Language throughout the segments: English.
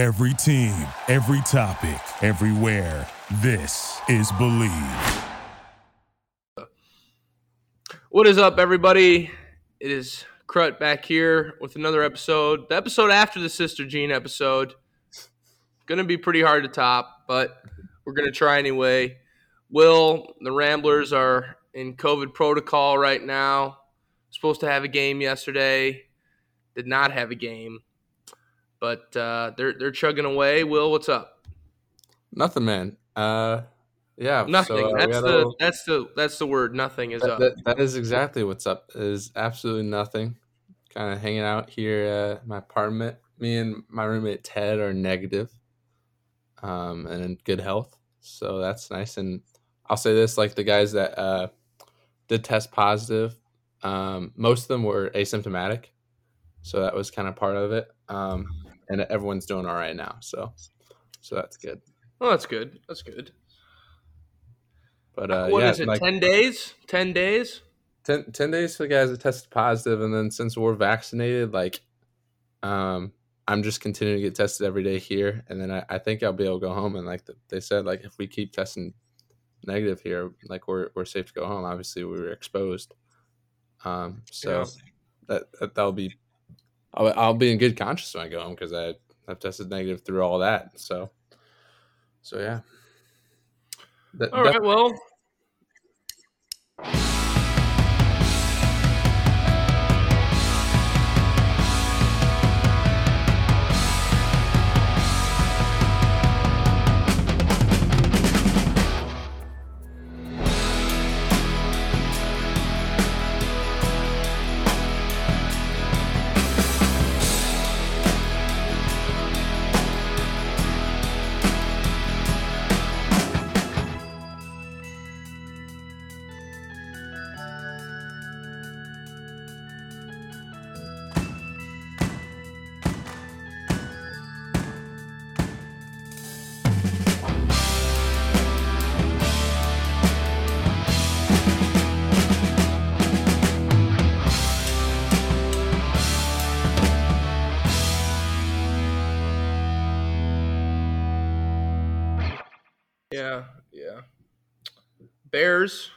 Every team, every topic, everywhere. This is Believe. What is up, everybody? It is Crut back here with another episode. The episode after the Sister Jean episode. Gonna be pretty hard to top, but we're gonna try anyway. Will, the Ramblers are in COVID protocol right now. Supposed to have a game yesterday. Did not have a game. But uh, they're they're chugging away. Will, what's up? Nothing, man. Uh, yeah, Nothing. so, uh, that's the little- that's the that's the word. Nothing is that, up. that- that is exactly what's up. Is absolutely nothing. Kind of hanging out here at my apartment. Me and my roommate Ted are negative, um, and in good health. So that's nice. And I'll say this: like the guys that uh, did test positive, um, most of them were asymptomatic. So that was kind of part of it. Um, and everyone's doing all right now. So, so that's good. oh, that's good. That's good. But uh, What yeah, is it? like, Ten days? Ten days? 10, 10 days for the guys that tested positive and then since we're vaccinated like um i'm just continuing to get tested every day here and then i, I think i'll be able to go home and like the, they said like if we keep testing negative here like we're, we're safe to go home obviously we were exposed um so Yeah. that that'll be I'll, I'll be in good conscience when i go home because i i've tested negative through all that so so yeah. That- All that- Well, Bears.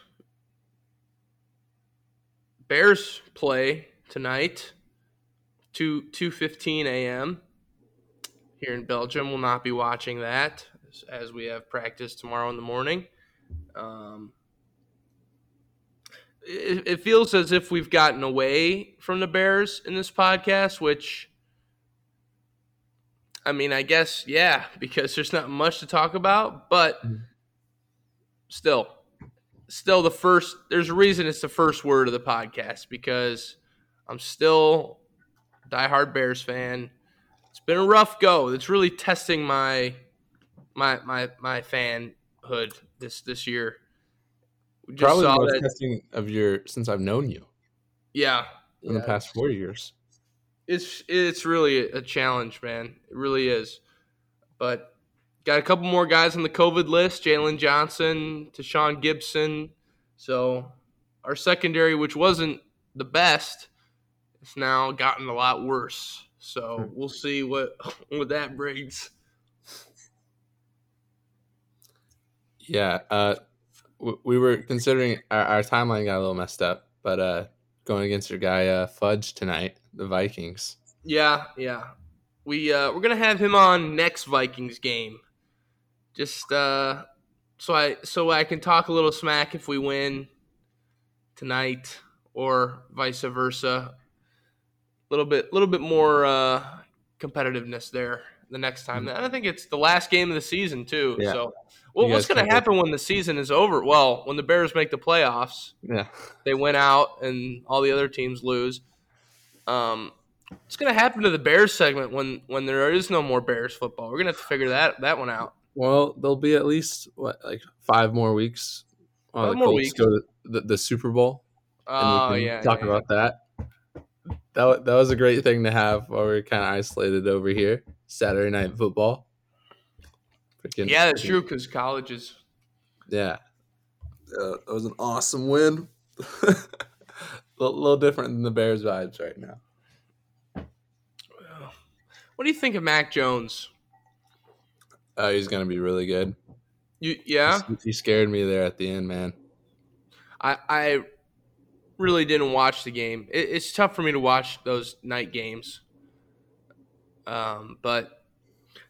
Bears play tonight, two two fifteen a.m. here in Belgium. We'll not be watching that as, as we have practice tomorrow in the morning. Um, it, it feels as if we've gotten away from the Bears in this podcast, which I mean, I guess yeah, because there's not much to talk about, but Mhm. still, still the first. There's a reason it's the first word of the podcast because I'm still a diehard Bears fan. It's been a rough go. It's really testing my my my my fanhood this this year. We just probably the saw most that. testing of your since i've known you Yeah, in the past four years. it's it's really a challenge, man. It really is. But got a couple more guys on the COVID list: Jaylon Johnson, Tashaun Gipson. So our secondary, which wasn't the best, has now gotten a lot worse. So we'll see what what that brings. Yeah, uh, we were considering our, our timeline got a little messed up, but uh, going against your guy uh, Fudge tonight, the Vikings. Yeah, yeah. We uh, we're gonna have him on next Vikings game, just uh, so I so I can talk a little smack if we win tonight, or vice versa. A little bit, little bit more uh, competitiveness there the next time. And I think it's the last game of the season too. Yeah. So, well, what's going to happen when the season is over? Well, when the Bears make the playoffs, Yeah, they win out and all the other teams lose. Um, what's going to happen to the Bears segment when when there is no more Bears football? We're going to have to figure that that one out. Well, there'll be at least what like five more weeks. while Five the more Colts weeks. Go to the, the Super Bowl, and Oh we can yeah, talk yeah, about that. That that was a great thing to have while we are kind of isolated over here. Saturday night football. Freaking- yeah. that's freaking- true because college is Yeah. Uh, that was an awesome win. a little, little different than the Bears vibes right now. What do you think of Mac Jones? Uh, he's gonna be really good. You yeah. He, he scared me there at the end, man. I I really didn't watch the game. It, it's tough for me to watch those night games. Um, but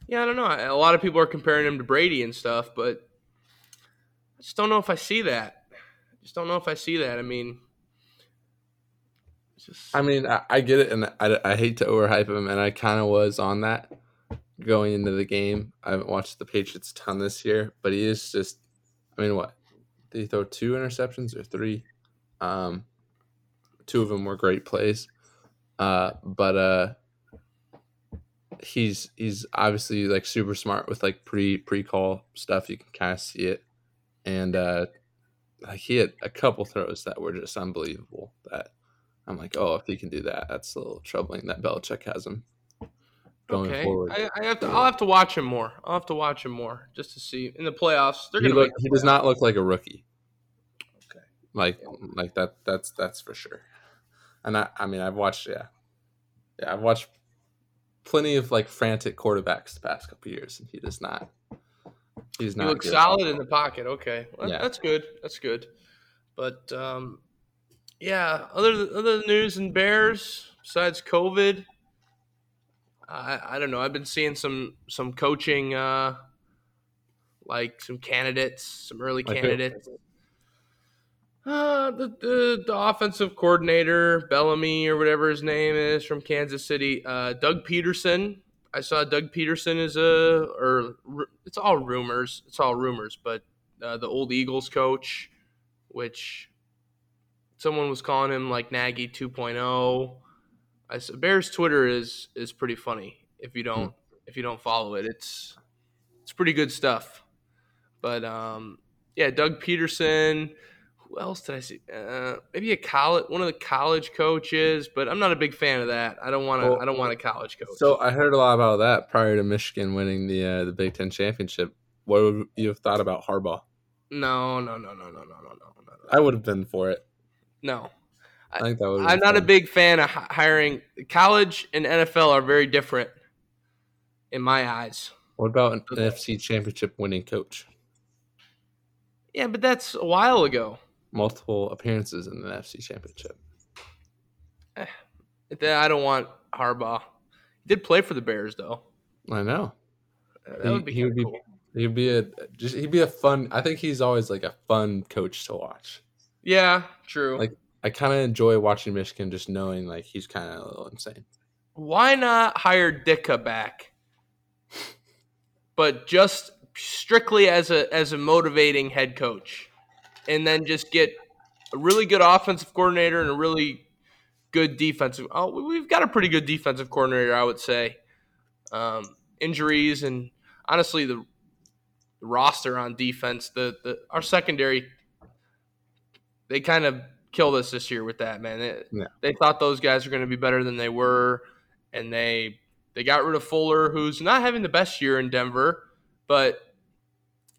yeah, I don't know. A lot of people are comparing him to Brady and stuff, but I just don't know if I see that. I just don't know if I see that. I mean, just I mean, I, I get it, and I, I hate to overhype him, and I kind of was on that going into the game. I haven't watched the Patriots a ton this year, but he is just. I mean, what did he throw two interceptions or three? Um, two of them were great plays, uh, but uh, he's he's obviously like super smart with like pre pre call stuff. You can kind of see it, and uh, like he had a couple throws that were just unbelievable. That I'm like, oh, if he can do that, that's a little troubling. That Belichick has him going okay. forward. I, I have to. I'll have to watch him more. I'll have to watch him more just to see in the playoffs. They're he, gonna. look, he does not look like a rookie. Okay. Like like that that's that's for sure. And I I mean I've watched yeah. Yeah, I've watched plenty of like frantic quarterbacks the past couple years and he does not he's not. He looks solid in the pocket. Okay, well, Yeah. that's good. That's good. But um, yeah, other other news and Bears besides COVID, I I don't know. I've been seeing some some coaching, uh, like some candidates, some early candidates. Uh, the, the the offensive coordinator Bellamy or whatever his name is from Kansas City, uh, Doug Pederson. I saw Doug Pederson is a or it's all rumors. It's all rumors, but uh, the old Eagles coach, which someone was calling him like Nagy 2.0. I, Bears Twitter is is pretty funny if you don't hmm. if you don't follow it. It's it's pretty good stuff. But um, yeah, Doug Pederson. Who else did I see? Uh, maybe a college one of the college coaches, but I'm not a big fan of that. I don't want to. Well, I don't want a college coach. So I heard a lot about that prior to Michigan winning the uh, the Big Ten championship. What would you have thought about Harbaugh? No, no, no, no, no, no, no, no. no. I would have been for it. No, I think that would. I'm not a big fan of hiring. College and NFL are very different in my eyes. What about an NFC championship winning coach? Yeah, but that's a while ago. Multiple appearances in the NFC championship. That- I don't want Harbaugh. He did play for the Bears though. I know. Uh, That He- would be, he would be- cool. He'd be a just he'd be a fun. I think he's always like a fun coach to watch. Yeah, true. Like- I kind of enjoy watching Michigan, just knowing like he's kind of a little insane. Why not hire Ditka back? But just strictly as a as a motivating head coach, and then just get a really good offensive coordinator and a really good defensive. Oh, we- we've got a pretty good defensive coordinator, I would say. Um, injuries and honestly, the, the roster on defense, the, the our secondary, they kind of killed us this year with that man. They, Yeah. they thought those guys were going to be better than they were, and they they got rid of Fuller, who's not having the best year in Denver, but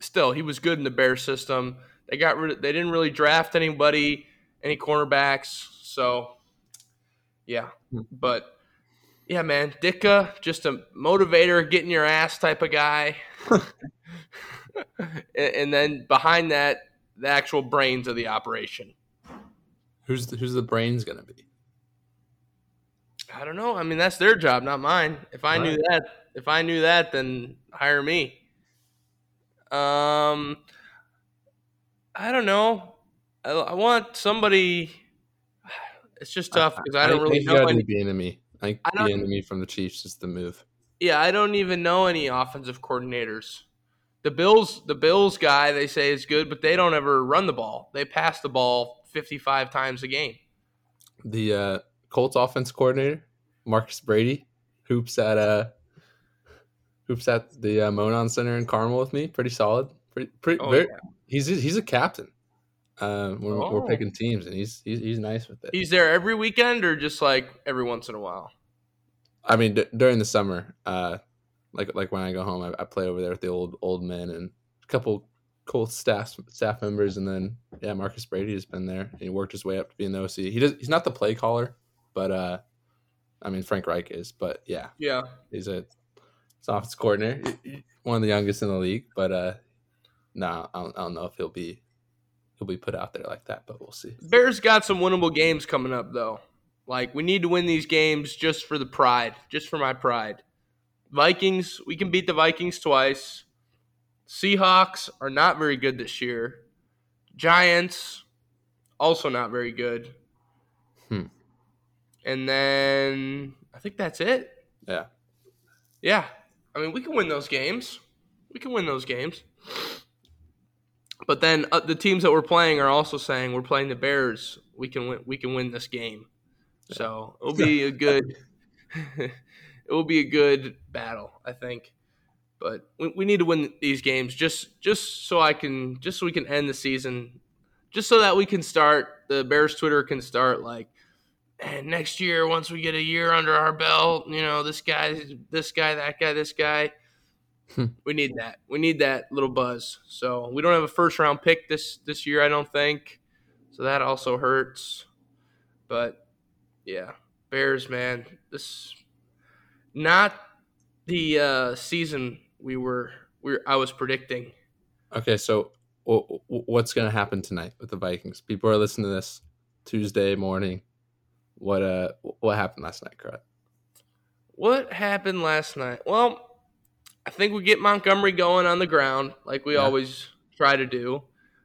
still he was good in the Bears system. They got rid of, they didn't really draft anybody, any cornerbacks, so yeah. Hmm. But yeah, man, Ditka, just a motivator, getting your ass type of guy. and then behind that, the actual brains of the operation. Who's the, who's the brains gonna be? I don't know. I mean, that's their job, not mine. If I knew that, if I knew that, then hire me. Um, I don't know. I, I want somebody. It's just tough because I don't really think you know gotta any. do the enemy. I think I Bieniemy from the Chiefs is the move. Yeah, I don't even know any offensive coordinators. The Bills, the Bills guy, they say is good, but they don't ever run the ball. They pass the ball fifty-five times a game. The uh, Colts offense coordinator, Marcus Brady, hoops at uh, hoops at the uh, Monon Center in Carmel with me. Pretty solid. Pretty, pretty. Oh, very, yeah. He's he's a captain. Uh, when Oh. we're picking teams, and he's he's, he's nice with it. He's there every weekend, or just like every once in a while. I mean, d- during the summer, uh, like like when I go home, I, I play over there with the old old men and a couple cool staff staff members, and then yeah, Marcus Brady has been there. He worked his way up to being the OC. He does. He's not the play caller, but uh, I mean Frank Reich is. But yeah, Yeah. he's a offense coordinator, one of the youngest in the league. But uh, no, I don't, I don't know if he'll be he'll be put out there like that. But we'll see. Bears got some winnable games coming up though. Like we need to win these games just for the pride, just for my pride. Vikings, we can beat the Vikings twice. Seahawks are not very good this year. Giants, also not very good. Hmm. And then I think that's it. Yeah. Yeah. I mean, we can win those games. We can win those games. But then uh, the teams that we're playing are also saying we're playing the Bears. We can win. We can win this game. So it'll be a good. it will be a good battle, I think. But we, we need to win these games just just so I can just so we can end the season, just so that we can start the Bears Twitter can start like, and next year once we get a year under our belt, you know this guy, this guy, that guy, this guy. Hmm. we need that. We need that little buzz. So we don't have a first round pick this this year, I don't think. So that also hurts. But yeah, Bears, man, this not the uh, season we were we were, I was predicting. Okay, so wh- wh- what's going to happen tonight with the Vikings? People are listening to this Tuesday morning. What uh, what happened last night, Crut? What happened last night? Well, I think we get Montgomery going on the ground like we Yeah. always try to do.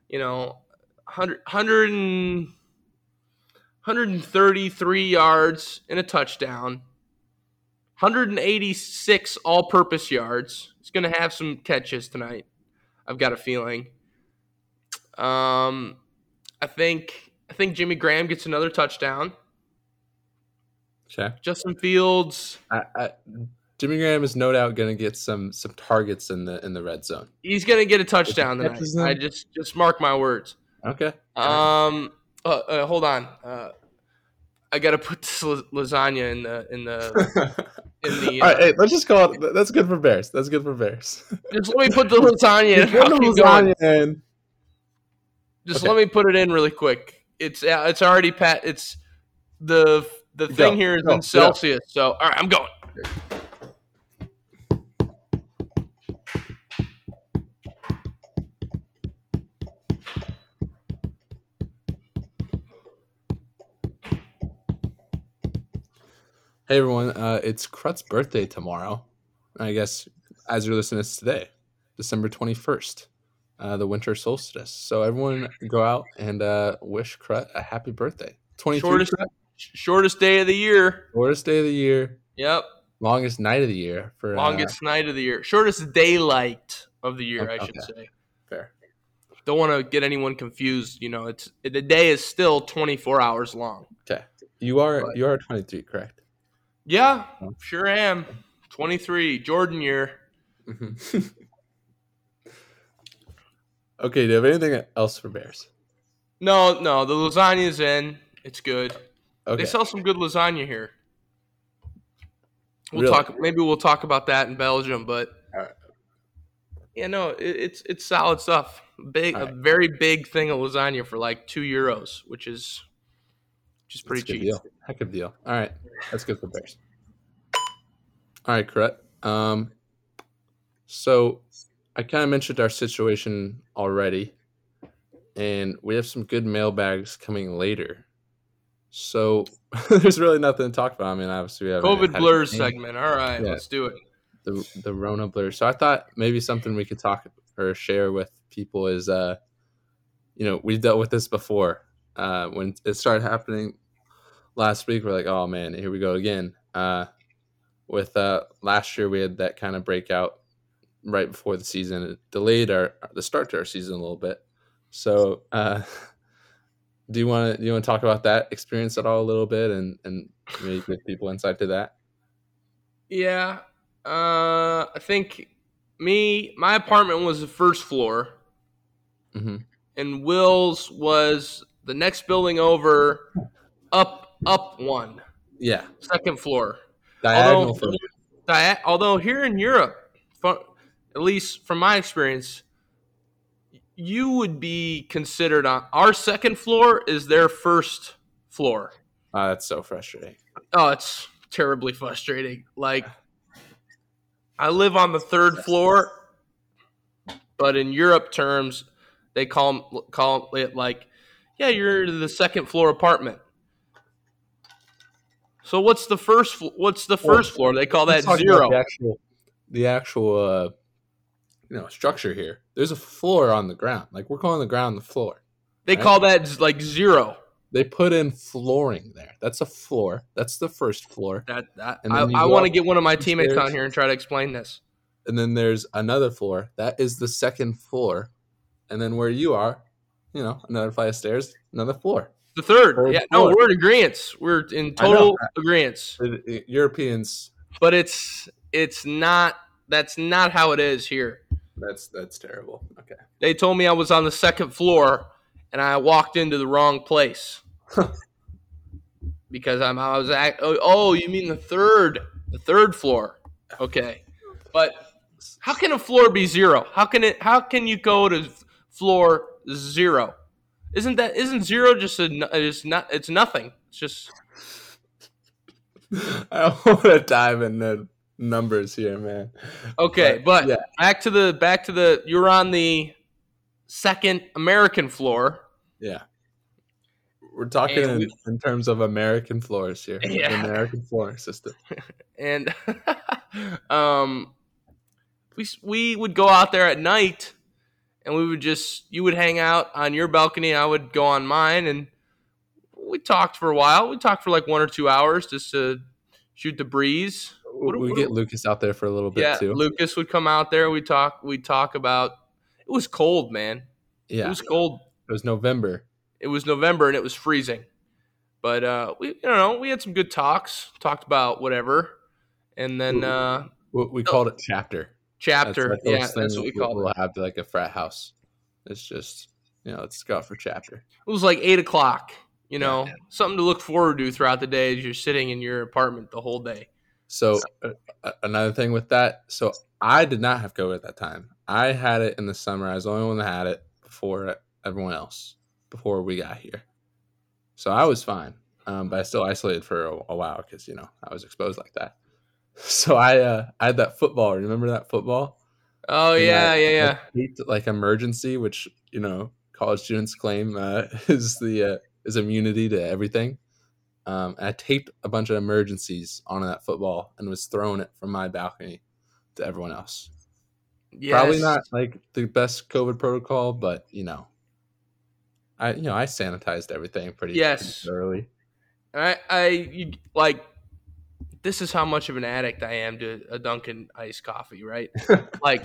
You know, 100, 100 and, 133 yards and a touchdown. 186 all-purpose yards. He's going to have some catches tonight. I've got a feeling. Um, I think I think Jimmy Graham gets another touchdown. Okay, Justin Fields, I, I, Jimmy Graham is no doubt going to get some some targets in the in the red zone. he's going to get a touchdown tonight. I just just mark my words. Okay, Um, uh, uh, hold on. Uh, I got to put this lasagna in the in the in the. Uh, right, hey, let's just call it. That's good for Bears. That's good for Bears. just let me put the lasagna in. Put the going. lasagna in. Just Okay. let me put it in really quick. It's uh, it's already pat. It's the the Go, thing here is go, in go. Celsius. So all right, I'm going. Hey everyone, uh, it's Crut's birthday tomorrow. I guess as you're listening to this today, December 21st, uh, the winter solstice. So everyone go out and uh, wish Crut a happy birthday. 23 Shortest Crut, shortest day of the year. shortest day of the year, Yep. longest night of the year for uh, Longest night of the year. Shortest daylight of the year, I should say. fair. Don't want to get anyone confused. You know, it's the day is still 24 hours long. Okay, you are But- you are 23, correct? Yeah, sure am. 23, Jordan year. Okay, do you have anything else for Bears? No, no, the lasagna's in. It's good. Okay, They sell some good lasagna here. We'll Really? talk. Maybe we'll talk about that in Belgium, but Alright. yeah, no, it, it's it's solid stuff. Big, a very big thing of lasagna for like two euros, which is which is pretty good cheap. Deal. Heck of a deal. All right. That's good for Bears. All right, correct. Um, so I kind of mentioned our situation already, and we have some good mailbags coming later. So there's really nothing to talk about. I mean, obviously we have a COVID blurs segment. All right, Yeah. let's do it. the the Rona blur. So I thought maybe something we could talk or share with people is, uh, you know, we've dealt with this before. Uh, when it started happening last week, we're like, oh man, here we go again. Uh, with uh, last year, we had that kind of breakout right before the season. It delayed our the start to our season a little bit. So, uh, do you want to do you want to talk about that experience at all a little bit and and maybe give people insight to that? Yeah, uh, I think me, my apartment was the first floor, hmm and Will's was the next building over, up up one, Yeah, second floor. diagonal although, dia- although here in Europe, fu- at least from my experience, you would be considered on our second floor is their first floor. Oh, that's so frustrating. Oh, it's terribly frustrating. Like I live on the third floor, but in Europe terms, they call call it like, yeah, you're in the second floor apartment. So what's the first? What's the Well, first floor? They call that Let's talk about zero. The actual, the actual, uh, you know, structure here. There's a floor on the ground. Like we're calling the ground the floor. They right? call that like zero. They put in flooring there. That's a floor. That's the first floor. That, that And I, I want to get one of my teammates on here and try to explain this. And then there's another floor. That is the second floor. And then where you are, you know, another flight of stairs, another floor. The third, Third yeah, no, we're in agreement. We're in total agreement. Europeans, But it's it's not. That's not how it is here. that's that's terrible. Okay. They told me I was on the second floor, and I walked into the wrong place because I'm. I was. At, oh, oh, you mean the third? The third floor? Okay, but how can a floor be zero? How can it? How can you go to floor zero? Isn't that? Isn't zero just a It's not. It's nothing. It's just. I don't want to dive into numbers here, man. Okay, but yeah, back to the back to the. You're on the second American floor. yeah. We're talking in, we- in terms of American floors here. Yeah. American floor system. and um, we we would go out there at night, and we would just you would hang out on your balcony, I would go on mine, and we talked for a while. We talked for like one or two hours just to shoot the breeze. What- we what- get Lucas out there for a little bit yeah, too. Lucas would come out there. We talk. We talk about. It was cold, man. yeah, It was cold. it was November. It was November and it was freezing. But uh, we, you know, we had some good talks. Talked about whatever, and then uh, We, we called it chapter. Chapter. those yeah, that's what we we'll- it. We'll have like a frat house. It's just you know, let's go for chapter. It was like eight o'clock. You Yeah. know, something to look forward to throughout the day as you're sitting in your apartment the whole day. So uh, uh, another thing with that, so I did not have COVID at that time. I had it in the summer. I was the only one that had it before everyone else before we got here. So I was fine, um, but I still isolated for a, a while because you know I was exposed like that. So I uh, I had that football. Remember that football? Oh And yeah, that- yeah, yeah. like emergency, which you know college students claim uh, is the uh, is immunity to everything. Um, I taped a bunch of emergencies on that football and was throwing it from my balcony to everyone else. Probably not like the best COVID protocol, but you know, I you know I sanitized everything pretty, Yes. pretty thoroughly. I, I like. This is how much of an addict I am to a Dunkin' iced coffee, right? like,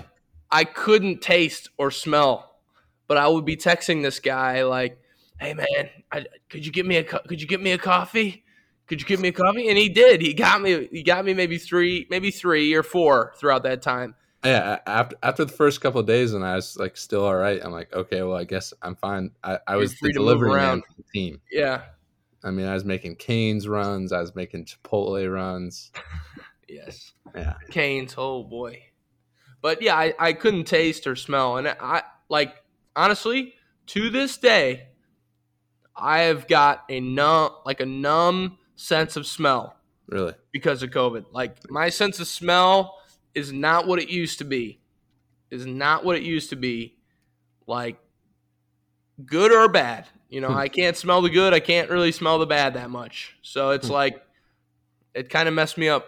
I couldn't taste or smell, but I would be texting this guy like, "Hey man, I, could you get me a co- could you get me a coffee? Could you get me a coffee?" And he did. He got me. He got me maybe three, maybe three or four throughout that time. Yeah, after after the first couple of days, and I was like still all right. I'm like, okay, well, I guess I'm fine. I, I was the delivery man around. for the team. Yeah. I mean, I was making Canes runs. I was making Chipotle runs. Yes. Yeah. Canes. Oh boy. But yeah, I, I couldn't taste or smell, and I like honestly to this day, I have got a numb like a numb sense of smell Really? because of COVID. Like my sense of smell is not what it used to be. Is not what it used to be. Like good or bad. You know, I can't smell the good. I can't really smell the bad that much. So it's like it kind of messed me up.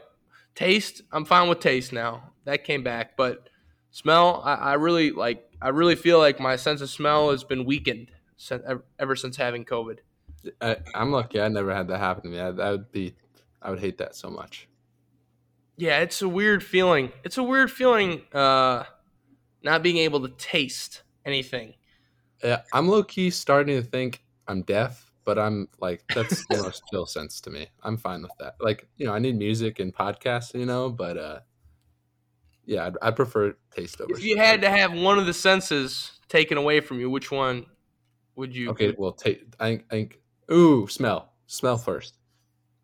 Taste, I'm fine with taste now. That came back, but smell, I, I really like. I really feel like my sense of smell has been weakened since, ever, ever since having COVID. I, I'm lucky. I never had that happen to me. I, that would be, I would hate that so much. Yeah, it's a weird feeling. It's a weird feeling uh not being able to taste anything. Yeah, I'm low key starting to think I'm deaf, but I'm like that's the most chill sense to me. I'm fine with that. Like you know, I need music and podcasts, you know, but uh, yeah, I'd, I prefer taste over. If you had to have one of the senses taken away from you, which one would you okay, well, take. I think, I think. Ooh, smell. Smell first.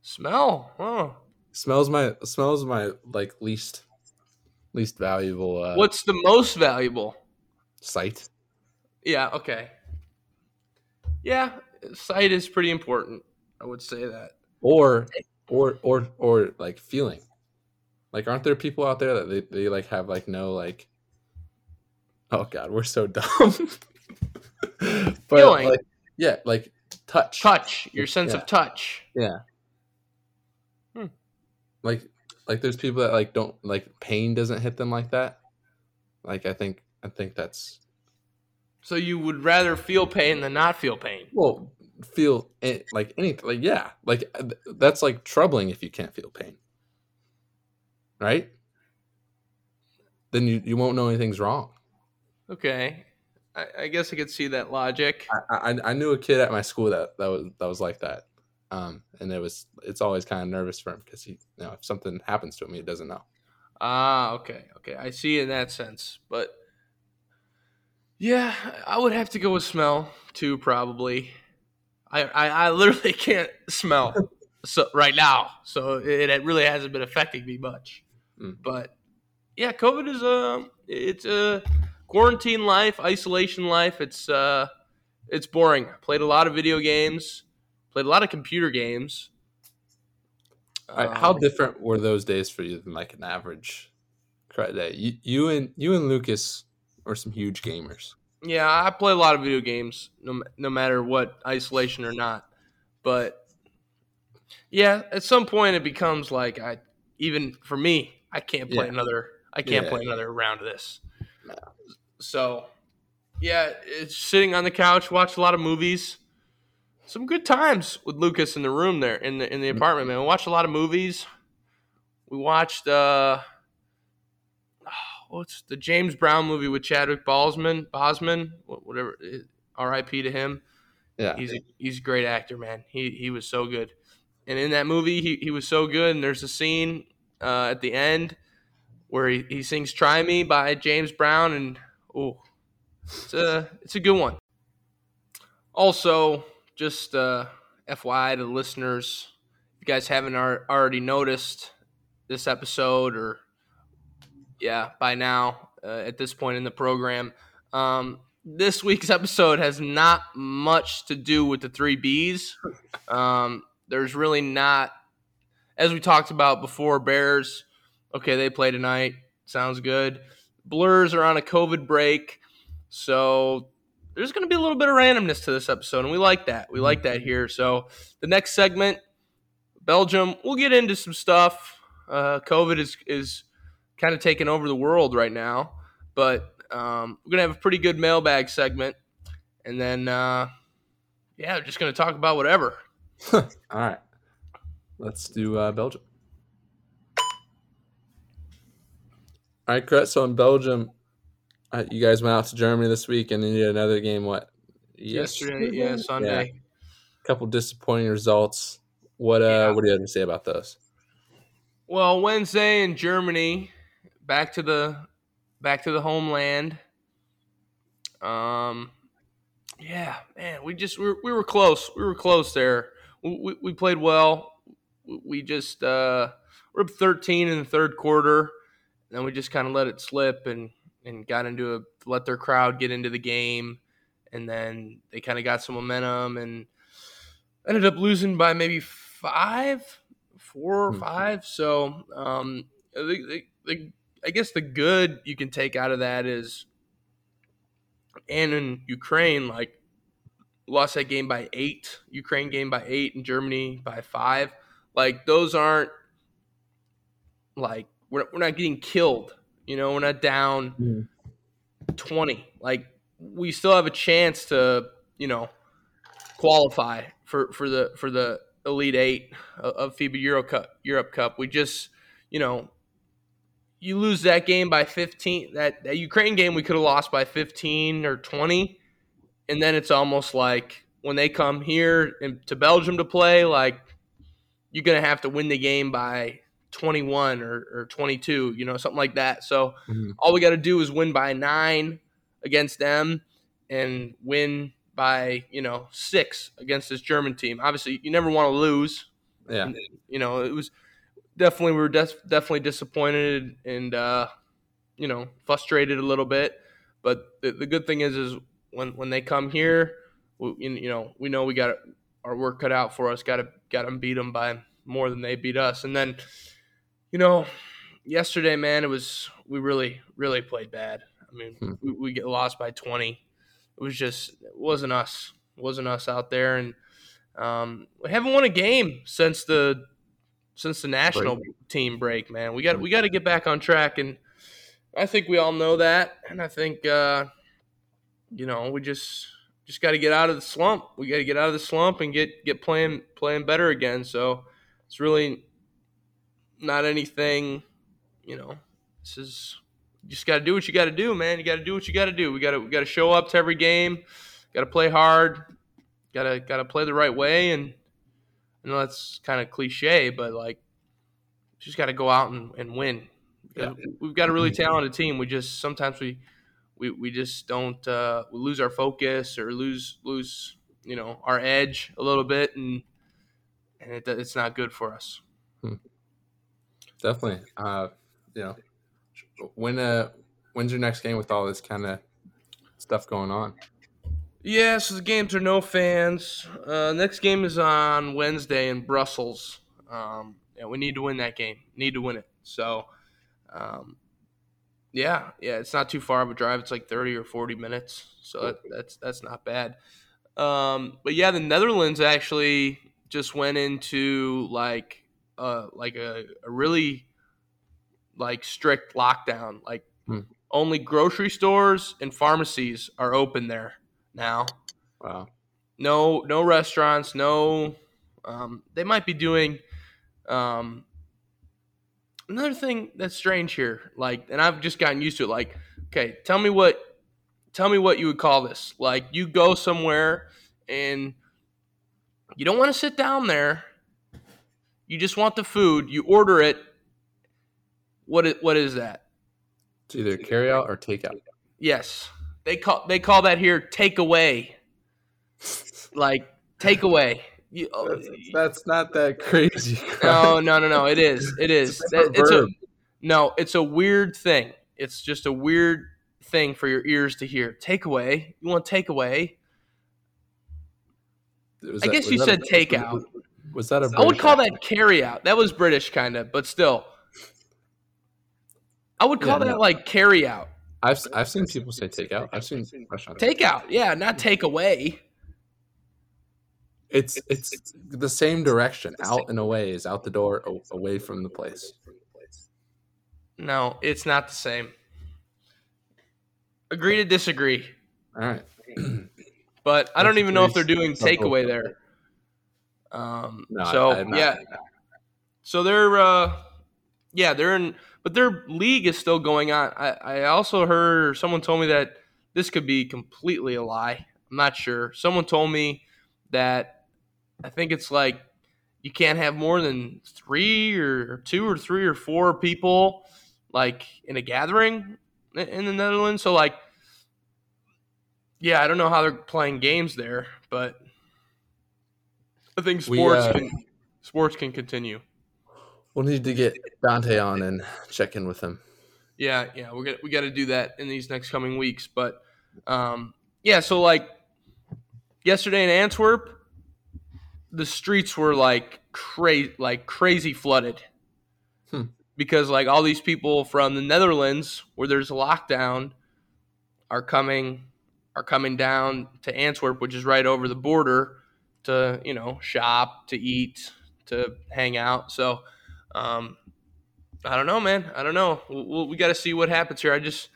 smell? Oh. Smells my smells my like least least valuable uh, What's the most valuable? sight. Yeah, okay. Yeah, sight is pretty important. I would say that. or or or or like feeling Like, aren't there people out there that they, they like have like no like? Oh God, we're so dumb. but Feeling. like, yeah, like touch, touch, your sense Yeah. of touch. Yeah. Hmm. Like like there's people that like don't like pain doesn't hit them like that. Like I think I think that's So you would rather feel pain than not feel pain. well feel it, like anything like yeah like uh, that's like troubling if you can't feel pain right then you, you won't know anything's wrong Okay. I, I guess I could see that logic. I, I I knew a kid at my school that that was that was like that um and it was it's always kind of nervous for him because he you know if something happens to him he doesn't know Ah, okay, okay. I see in that sense, but yeah, I would have to go with smell too, probably. I I, I literally can't smell so right now, so it, it really hasn't been affecting me much. Mm. But yeah, COVID is a it's a quarantine life, isolation life. It's uh it's boring. Played a lot of video games, played a lot of computer games. Right, how Um, different were those days for you than like an average day? You, you and you and Lucas are some huge gamers. Yeah, I play a lot of video games, no, no matter what, isolation or not. But yeah, at some point it becomes like I, even for me, I can't play Yeah. another. I can't Yeah. play another round of this. No. So, yeah, it's sitting on the couch, watch a lot of movies. Some good times with Lucas in the room there in the in the apartment, man. We watched a lot of movies. We watched uh what's the James Brown movie with Chadwick Boseman, Bosman, whatever. eh, R.I.P. to him. Yeah, He's a, he's a great actor, man. He he was so good, and in that movie, he, he was so good. And there's a scene uh, at the end where he, he sings "Try Me" by James Brown, and oh, it's a it's a good one. Also, just uh, FYI to the listeners, if you guys haven't ar- already noticed this episode, or yeah, by now uh, at this point in the program, um, this week's episode has not much to do with the three Bs. Um, there's really not, as we talked about before, Bears. Okay, they play tonight. Sounds good. Blurs are on a COVID break, so there's going to be a little bit of randomness to this episode, and we like that. We like that here. So the next segment, Belgium, we'll get into some stuff. Uh, COVID is is kind of taking over the world right now, but um, we're gonna have a pretty good mailbag segment, and then uh, yeah, we're just gonna talk about whatever. All right, let's do uh, Belgium. All right, Chris. So in Belgium, uh, you guys went out to Germany this week, and then you had another game. What? Yesterday, yeah, Sunday. a couple disappointing results. What uh, Yeah. what do you have to say about those? Well, Wednesday in Germany, back to the back to the homeland. Um, yeah, man, we just we were, we were close. We were close there. We, we, we played well. We, just uh, we're up thirteen in the third quarter, and then we just kind of let it slip and and got into a let their crowd get into the game, and then they kind of got some momentum and ended up losing by maybe five, four or Hmm. five. So um, the, the, the, I guess the good you can take out of that is, and in Ukraine, like lost that game by eight, Ukraine game by eight, and Germany by five. Like those aren't like we're we're not getting killed. You know, we're not down Mhm. twenty. Like we still have a chance to, you know, qualify for for the for the elite eight of- of FIBA Euro Cup Europe Cup. We just, you know, you lose that game by 15. That that Ukraine game we could have lost by 15 or 20, and then it's almost like when they come here and to Belgium to play, like you're gonna have to win the game by 21 or, or 22, you know, something like that. So Mhm. all we got to do is win by nine against them and win by you know six against this German team. Obviously, you never want to lose. Yeah, You know, it was definitely we were des- definitely disappointed and uh, you know frustrated a little bit. But the, the good thing is, is when when they come here, we, you know, we know we got our work cut out for us. Got to got to beat them by more than they beat us, and then you know yesterday, man, it was we really really played bad. I mean, Hmm. we, we get lost by twenty. It was just it wasn't us. It wasn't us out there, and um, we haven't won a game since the since the national team break. Man, we got we got to get back on track, and I think we all know that. And I think uh, you know we just just got to get out of the slump. We got to get out of the slump and get get playing playing better again. So it's really not anything, you know. This is you just got to do what you got to do, man. You got to do what you got to do. We got to we got to show up to every game. Got to play hard. Got to got to play the right way. And I know that's kind of cliche, but like, just got to go out and, and win. Yeah. We've got a really talented team. We just sometimes we we, we just don't uh, we lose our focus or lose lose you know our edge a little bit, and and it, it's not good for us. Definitely. Uh, you know, when uh, when's your next game with all this kind of stuff going on? Yeah, so the games are no fans. Uh, next game is on Wednesday in Brussels. Um, yeah, we need to win that game. Need to win it. So, um, yeah, yeah, it's not too far of a drive. It's like thirty or forty minutes, so that, that's that's not bad. Um, but yeah, the Netherlands actually just went into like uh like a, a really like strict lockdown. Like Hmm. only grocery stores and pharmacies are open there now. Wow. No, no restaurants. No, um, they might be doing. Um, another thing that's strange here, like, and I've just gotten used to it. Like, okay, tell me what, tell me what you would call this. Like, you go somewhere and you don't want to sit down there. You just want the food. You order it. What is, what is that? It's either carry out or take out. Yes, they call they call that here takeaway. Like takeaway. You, oh, That's, that's not that crazy. no, no, no, no. It is. It is. It's a It's a, no. It's a weird thing. It's just a weird thing for your ears to hear. Takeaway. You want takeaway? Was I guess you said a- takeout. Was that a? I would call accent? that carry out. That was British kind of, but still. I would call Yeah, that no. like carry out. I've I've seen people say takeout. I've seen restaurants. Takeout. Yeah, not take away. It's it's the same direction. Out and away is out the door, away from the place. No, it's not the same. Agree to disagree. All right. But I don't even know if they're doing takeaway there. Um, No, so I'm yeah, so they're uh, yeah they're in, but their league is still going on. I, I also heard someone told me that this could be completely a lie. I'm not sure. Someone told me that I think it's like you can't have more than three or two or three or four people like in a gathering in the Netherlands. So like, yeah, I don't know how they're playing games there, but I think We, sports uh, can sports can continue. We'll need to get Dante on and check in with him. Yeah, yeah, we're gonna we got to do that in these next coming weeks. But um, yeah, so like yesterday in Antwerp, the streets were like crazy, like crazy flooded, Hmm. because like all these people from the Netherlands, where there's a lockdown, are coming are coming down to Antwerp, which is right over the border, to you know shop, to eat, to hang out. So. Um, I don't know, man. I don't know. We, we, we got to see what happens here. I just,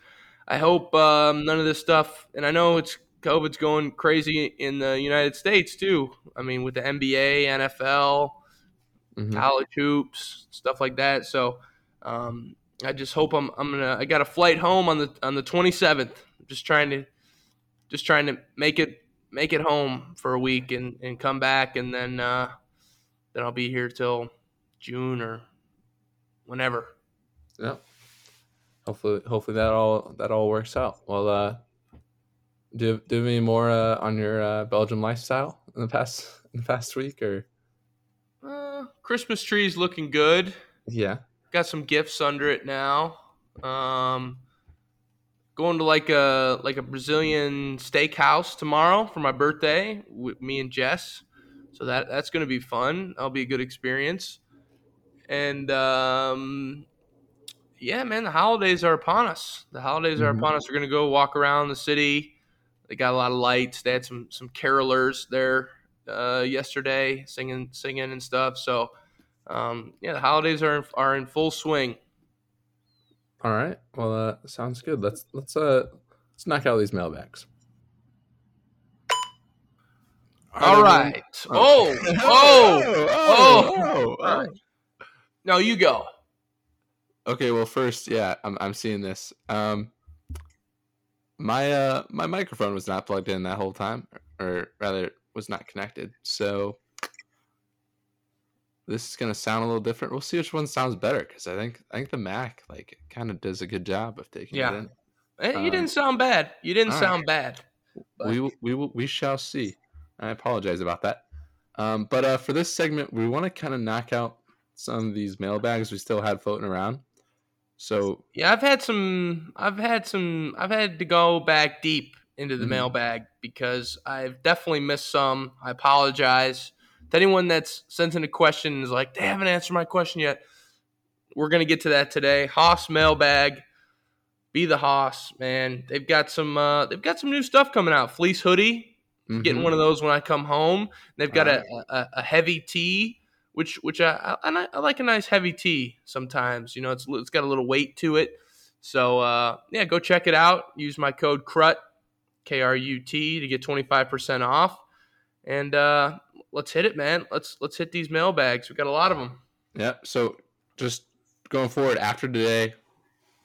I hope um, none of this stuff. And I know it's COVID's going crazy in the United States too. I mean, with the NBA, NFL, Mhm. college hoops, stuff like that. So, um, I just hope I'm, I'm gonna. I got a flight home on the on the 27th. Just trying to, just trying to make it make it home for a week and and come back, and then uh, then I'll be here till June or whenever. Yeah. Hopefully, hopefully that all that all works out. Well, uh, do do you have any more uh, on your uh, Belgium lifestyle in the past in the past week or Uh, Christmas tree's looking good. yeah? Got some gifts under it now. Um, going to like a like a Brazilian steakhouse tomorrow for my birthday with me and Jess. So that that's going to be fun. That'll be a good experience. And um, Yeah, man, the holidays are upon us. The holidays are Mhm. upon us. We're gonna go walk around the city. They got a lot of lights. They had some some carolers there uh, yesterday, singing singing and stuff. So, um, yeah, the holidays are in, are in full swing. All right. Well, uh, sounds good. Let's let's uh let's knock out these mailbags. All right. Oh, oh, oh. oh, oh. No, you go. Okay, well, first, yeah, I'm I'm seeing this. Um, my uh my microphone was not plugged in that whole time, or rather, was not connected. So this is gonna sound a little different. We'll see which one sounds better because I think I think the Mac like kind of does a good job of taking Yeah. it in. Eh, you Um, didn't sound bad. You didn't sound bad. But- we we we shall see. I apologize about that. Um, but uh, for this segment, we want to kind of knock out some of these mailbags we still had floating around. So Yeah, I've had some. I've had some. I've had to go back deep into the Mhm. mailbag because I've definitely missed some. I apologize to anyone that's sent in a question and is like, they haven't answered my question yet. We're gonna get to that today. Haas mailbag. Be the Haas, man. They've got some. Uh, they've got some new stuff coming out. Fleece hoodie. Getting mhm. one of those when I come home. They've got a, a, a heavy tee, which which I, I I like a nice heavy tea sometimes. You know, it's it's got a little weight to it. So uh, yeah, go check it out. Use my code CRUT K R U T to get twenty five percent off. And uh, let's hit it, man. Let's let's hit these mailbags. We got a lot of them. Yeah. So just going forward after today,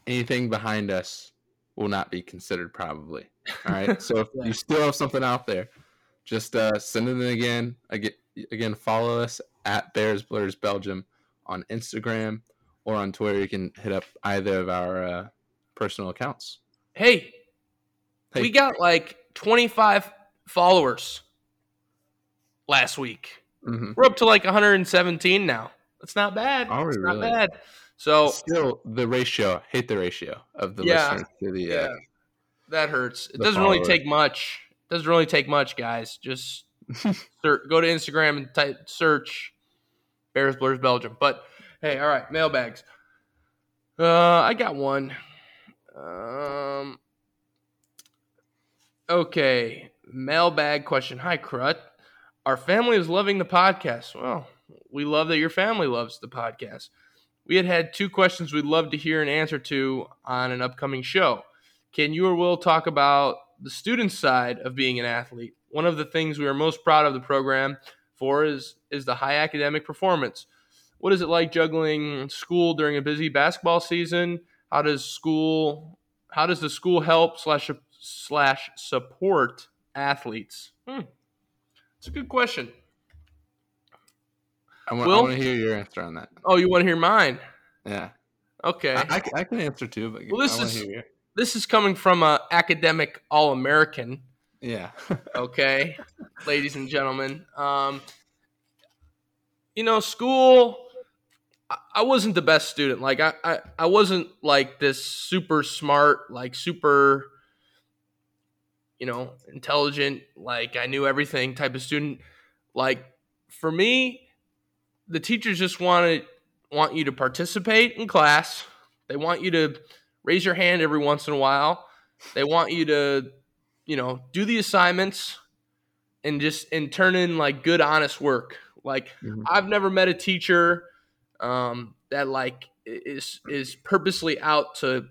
anything behind us will not be considered probably. All right. So if Yeah. you still have something out there, just uh, send it in again. Again, again, follow us at Bears Blurs Belgium on Instagram or on Twitter. You can hit up either of our uh, personal accounts. Hey, Hey. we got like twenty five followers last week. Mm-hmm. We're up to like 117 now. That's not bad. Are we it's not bad. So Still, the ratio, hate the ratio of the Yeah. listeners to the. yeah, Uh, that hurts. It doesn't really take much. It doesn't really take much, guys. Just go to Instagram and type search Bears Blurs Belgium. But hey, all right, mailbags. Uh, I got one. Um. Okay, mailbag question. Hi, Crut. Our family is loving the podcast. Well, we love that your family loves the podcast. We had had two questions we'd love to hear an answer to on an upcoming show. Can you or Will talk about the student side of being an athlete? One of the things we are most proud of the program for is is the high academic performance. What is it like juggling school during a busy basketball season? How does school how does the school help slash slash support athletes? Hmm. It's a good question. I want, I want to hear your answer on that. Oh, you want to hear mine? Yeah, Okay. I, I, can- I can answer too, but Well, this I want is- to hear. Your, this is coming from a academic all American. Yeah. okay, ladies and gentlemen. Um, you know, school. I- wasn't the best student. Like I, I, I wasn't like this super smart, like super, you know, intelligent. Like I knew everything type of student. Like for me, the teachers just want to want you to participate in class. They want you to raise your hand every once in a while. They want you to you know, do the assignments and just and turn in like good honest work. Like Mhm. I've never met a teacher um, that like is is purposely out to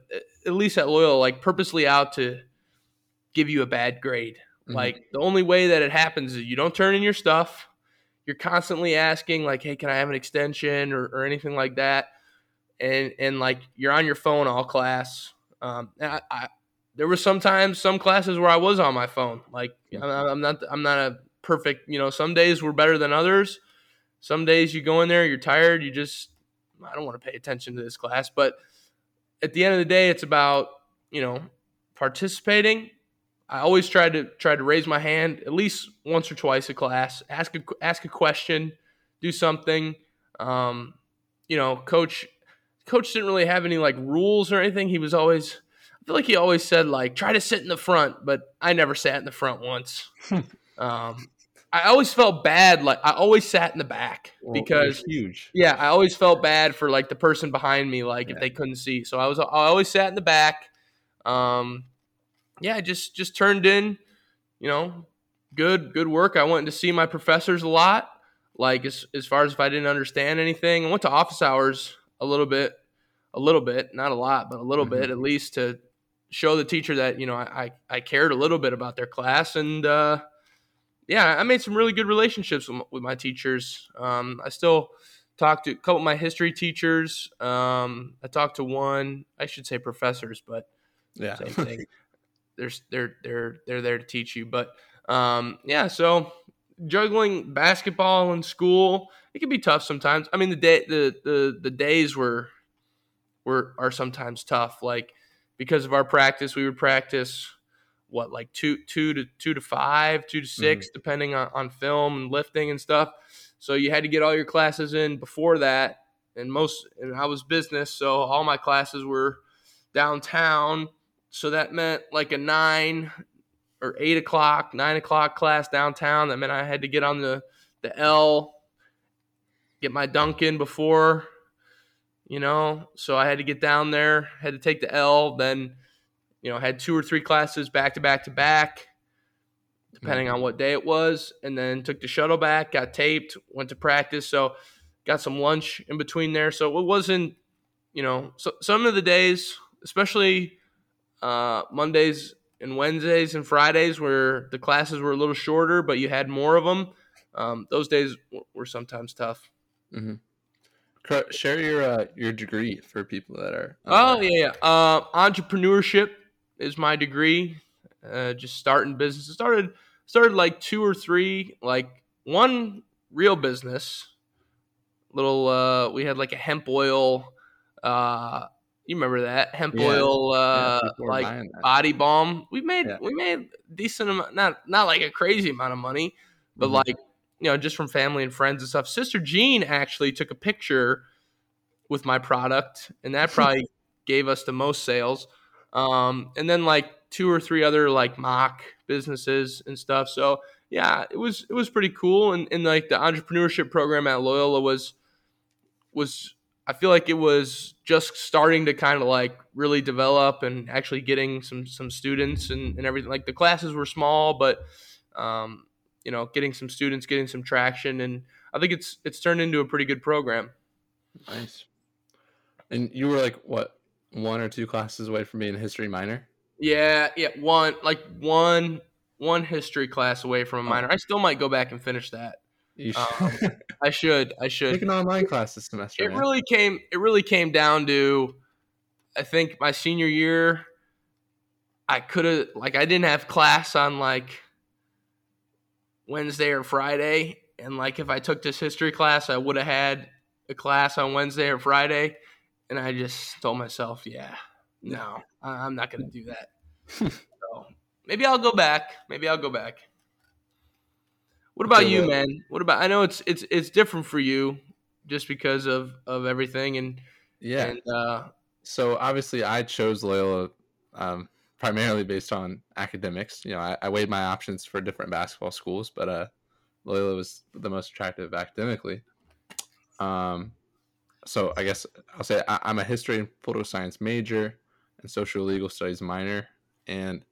at least at Loyola like purposely out to give you a bad grade. Mhm. Like the only way that it happens is you don't turn in your stuff. You're constantly asking like, "Hey, can I have an extension or, or anything like that?" And and like you're on your phone all class. Um, I, I there were sometimes some classes where I was on my phone. Like I'm, I'm not I'm not a perfect. You know, some days were better than others. Some days you go in there, you're tired, you just I don't want to pay attention to this class. But at the end of the day, it's about you know participating. I always try to try to raise my hand at least once or twice a class, ask a ask a question, do something. Um, you know, coach coach didn't really have any like rules or anything. He was always I feel like he always said like try to sit in the front, but I never sat in the front once. um, I always felt bad. Like I always sat in the back Well, because huge. yeah, I always felt bad for like the person behind me, like if they couldn't see. So I was I always sat in the back. Um, yeah, I just just turned in, you know, good good work. I went to see my professors a lot. Like as as far as if I didn't understand anything, I went to office hours a little bit, a little bit, not a lot, but a little Mhm. bit at least to show the teacher that you know I I, cared a little bit about their class and. uh yeah, I made some really good relationships with my, with my teachers. Um, I still talk to a couple of my history teachers. Um, I talked to one, I should say professors, but Yeah. same thing. they're they're they're they're there to teach you. But um, yeah, so juggling basketball and school, it can be tough sometimes. I mean, the day the the the days were were are sometimes tough. Like because of our practice, we would practice what like two two to two to five, two to mm-hmm. 6 depending on, on film and lifting and stuff. So you had to get all your classes in before that. And most and I was business, so all my classes were downtown. So that meant like a nine or eight o'clock, nine o'clock class downtown. That meant I had to get on the the L, get my dunk in before, you know. So I had to get down there, had to take the L, then you know, had two or three classes back to back to back, depending on what day it was, and then took the shuttle back, got taped, went to practice. So got some lunch in between there. So it wasn't, you know, so, some of the days, especially uh, Mondays and Wednesdays and Fridays, where the classes were a little shorter, but you had more of them. Um, those days w- were sometimes tough. Cr- Share your uh, your degree for people that are. Oh yeah, yeah. Uh, entrepreneurship is my degree. Uh, just starting business. Started started like two or three, like one real business. Little, uh, we had like a hemp oil. Uh, you remember that hemp Yeah. oil, uh, are like body balm. We made Yeah. we made decent amount, not not like a crazy amount of money, but Mhm. like you know just from family and friends and stuff. Sister Jean actually took a picture with my product, and that probably gave us the most sales. Um, and then like two or three other like mock businesses and stuff. So yeah, it was it was pretty cool. And, and like the entrepreneurship program at Loyola was was I feel like it was just starting to kind of like really develop and actually getting some some students and, and everything. Like the classes were small, but um, you know, getting some students, getting some traction, and I think it's it's turned into a pretty good program. Nice. And you were like what one or two classes away from being a history minor. Yeah, yeah, one like one one history class away from a minor. I still might go back and finish that. You Um, I should. I should. take an online class this semester. it man. really came it really came down to i think my senior year i could have like i didn't have class on like wednesday or friday and like if i took this history class i would have had a class on wednesday or friday and i just told myself yeah no i'm not going to do that. So maybe i'll go back maybe i'll go back. What about you man? What about i know it's it's it's different for you just because of of everything and yeah. and uh so obviously I chose Loyola um, primarily based on academics. You know, I, I weighed my options for different basketball schools, but uh, Loyola was the most attractive academically. Um, so I guess I'll say I, I'm a history and political science major and social legal studies minor, and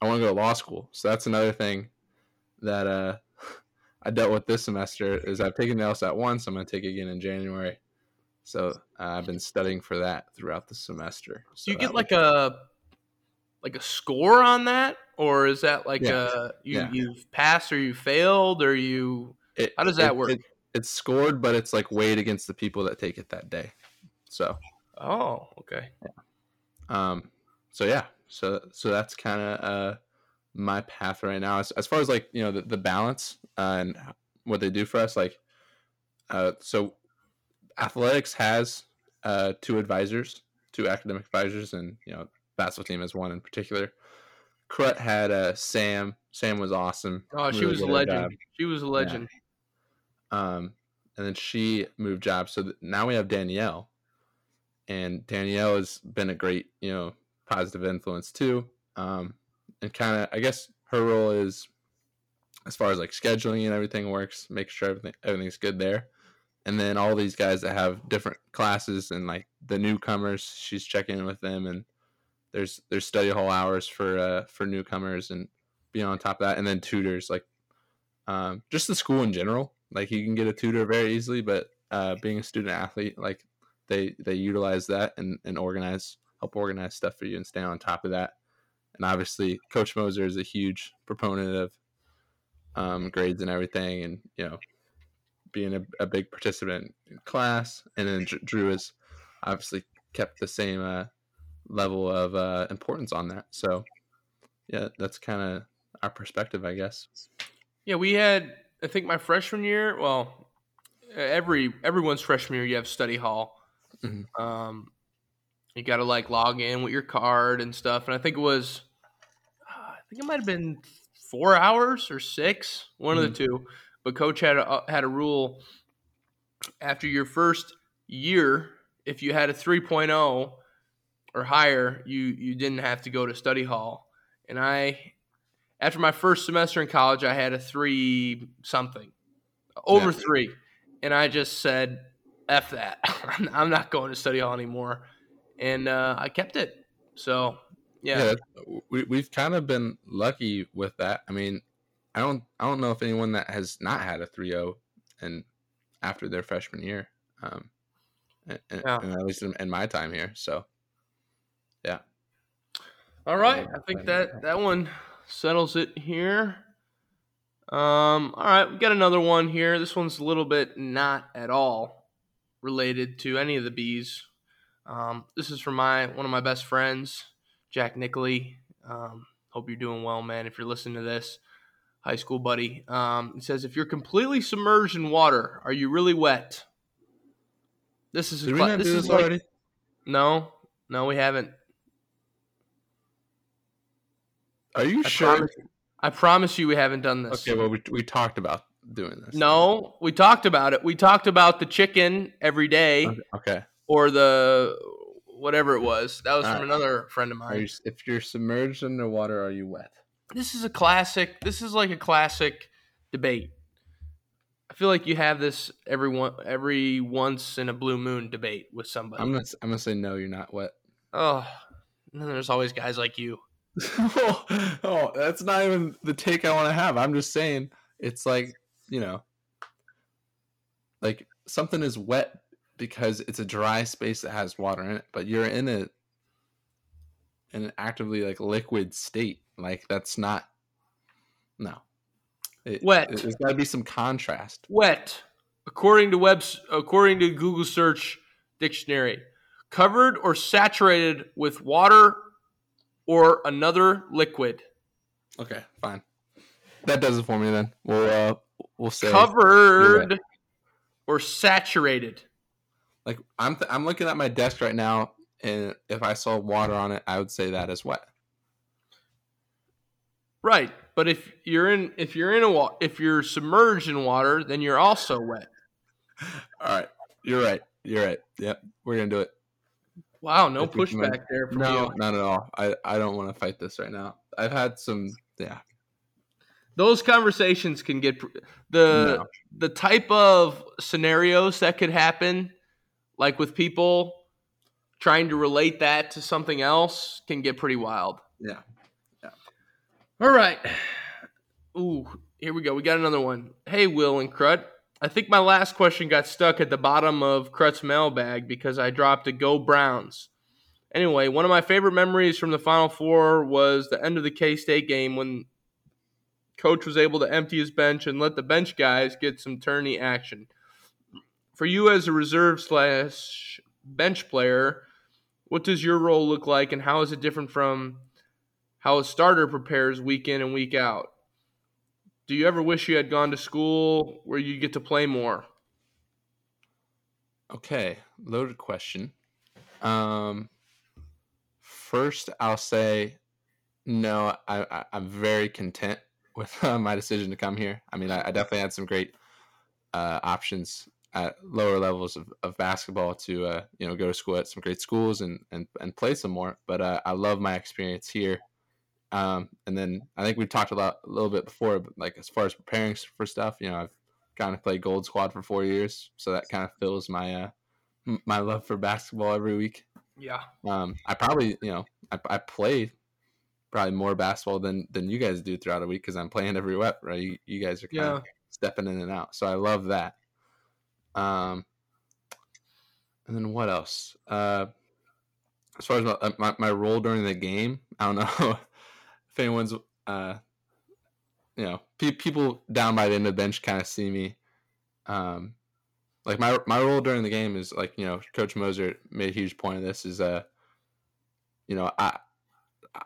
I want to go to law school. So that's another thing that uh, I dealt with this semester is I've taken the LSAT once. I'm going to take it again in January. So uh, I've been studying for that throughout the semester. So you get like a like a score on that or is that like Yeah. uh you Yeah. you've passed or you failed or you it- how does that it- work? it- it's scored, but it's like weighed against the people that take it that day. So, oh okay um, so yeah, so so that's kind of uh my path right now. As, as far as like you know the, the balance uh, and what they do for us, like, uh, so athletics has uh two advisors, two academic advisors, and you know basketball team has one in particular. Crut had uh Sam. Sam was awesome. oh she really was a legend job. she was a legend Um, and then she moved jobs. So th- now we have Danielle, and Danielle has been a great, you know, positive influence too. Um, and kind of, I guess her role is as far as like scheduling and everything works, make sure everything everything's good there. And then all these guys that have different classes and like the newcomers, she's checking in with them and there's there's study hall hours for uh for newcomers and being on top of that and then tutors like um just the school in general. Like you can get a tutor very easily, but uh being a student athlete, like they they utilize that and, and organize help organize stuff for you and stay on top of that. And obviously Coach Moser is a huge proponent of um, grades and everything, and you know, being a, a big participant in class. And then Drew has obviously kept the same uh, level of uh, importance on that. So, yeah, that's kind of our perspective, I guess. Yeah, we had. I think my freshman year. Well, every everyone's freshman year, you have study hall. Mm-hmm. Um, you got to like log in with your card and stuff. And I think it was, uh, I think it might have been four hours or six, one mm-hmm. of the mm-hmm. two. But coach had a, uh, had a rule after your first year, if you had a 3.0 or higher, you you didn't have to go to study hall. And I, after my first semester in college, I had a three something, over yeah. three, and I just said, "F that, I'm not going to study hall anymore," and uh, I kept it. So yeah, yeah we we've kind of been lucky with that. I mean, I don't I don't know if anyone that has not had a 3-0 and after their freshman year, um, and, yeah. and at least in, in, my time here. So. All right, I think that that one settles it here. Um, all right, we got another one here. This one's a little bit not at all related to any of the bees. Um, this is from my one of my best friends. Jack Nickley. Um, hope you're doing well, man. If you're listening to this, high school buddy. Um, it says, if you're completely submerged in water, are you really wet? This is. Did we not this do this like, already? No, no, we haven't. Are you I sure? Promise, I promise you, we haven't done this. Okay, well, we we talked about doing this. No, we talked about it. We talked about the chicken every day. Okay. Or the whatever it was. That was All from right. another friend of mine. You, if you're submerged underwater, are you wet? This is a classic. This is like a classic debate. I feel like you have this every one, every once in a blue moon debate with somebody. I'm gonna I'm gonna say no. You're not wet. Oh, and then there's always guys like you. Oh, oh, that's not even the take I want to have. I'm just saying it's like you know, like something is wet because it's a dry space that has water in it, but you're in it in an actively like liquid state. Like that's not no. It, Wet. It, there's got to be some contrast. Wet, according to webs, according to Google search dictionary, covered or saturated with water or another liquid. Okay, fine. That does it for me then. We'll uh, we'll say covered or saturated. Like I'm th- I'm looking at my desk right now, and if I saw water on it, I would say that is wet. Right, but if you're in if you're in a wa- if you're submerged in water, then you're also wet. All right, you're right. You're right. Yep, we're gonna do it. Wow, no pushback there from no, you. not at all. I I don't want to fight this right now. I've had some yeah. Those conversations can get the no. the type of scenarios that could happen like with people trying to relate that to something else can get pretty wild. Yeah. Yeah. All right. Ooh, here we go. We got another one. Hey, Will and Crut. I think my last question got stuck at the bottom of Crut's mailbag because I dropped a Go Browns. Anyway, one of my favorite memories from the Final Four was the end of the K State game when coach was able to empty his bench and let the bench guys get some tourney action for you as a reserve slash bench player, what does your role look like, and how is it different from how a starter prepares week in and week out? Do you ever wish you had gone to school where you get to play more? Okay, loaded question. Um, first, I'll say no. I, I am very content with uh, my decision to come here. I mean, I, I definitely had some great uh, options at lower levels of, of basketball to uh, you know go to school at some great schools and and, and play some more. But uh, I love my experience here. Um, and then I think we've talked a lot, a little bit before, but like as far as preparing for stuff, you know, I've kind of played Gold Squad for four years, so that kind of fills my uh, my love for basketball every week. Yeah. Um, I probably, you know, I, I play probably more basketball than than you guys do throughout a week because I'm playing every rep, right? You, you guys are kind Yeah. of stepping in and out, so I love that. Um, and then what else? Uh, as far as my, uh, my, my role during the game, I don't know if anyone's, uh, you know, pe- people down by the end of the bench kind of see me. Um, like my my role during the game is like you know, Coach Moser made a huge point of this. Is uh, you know, I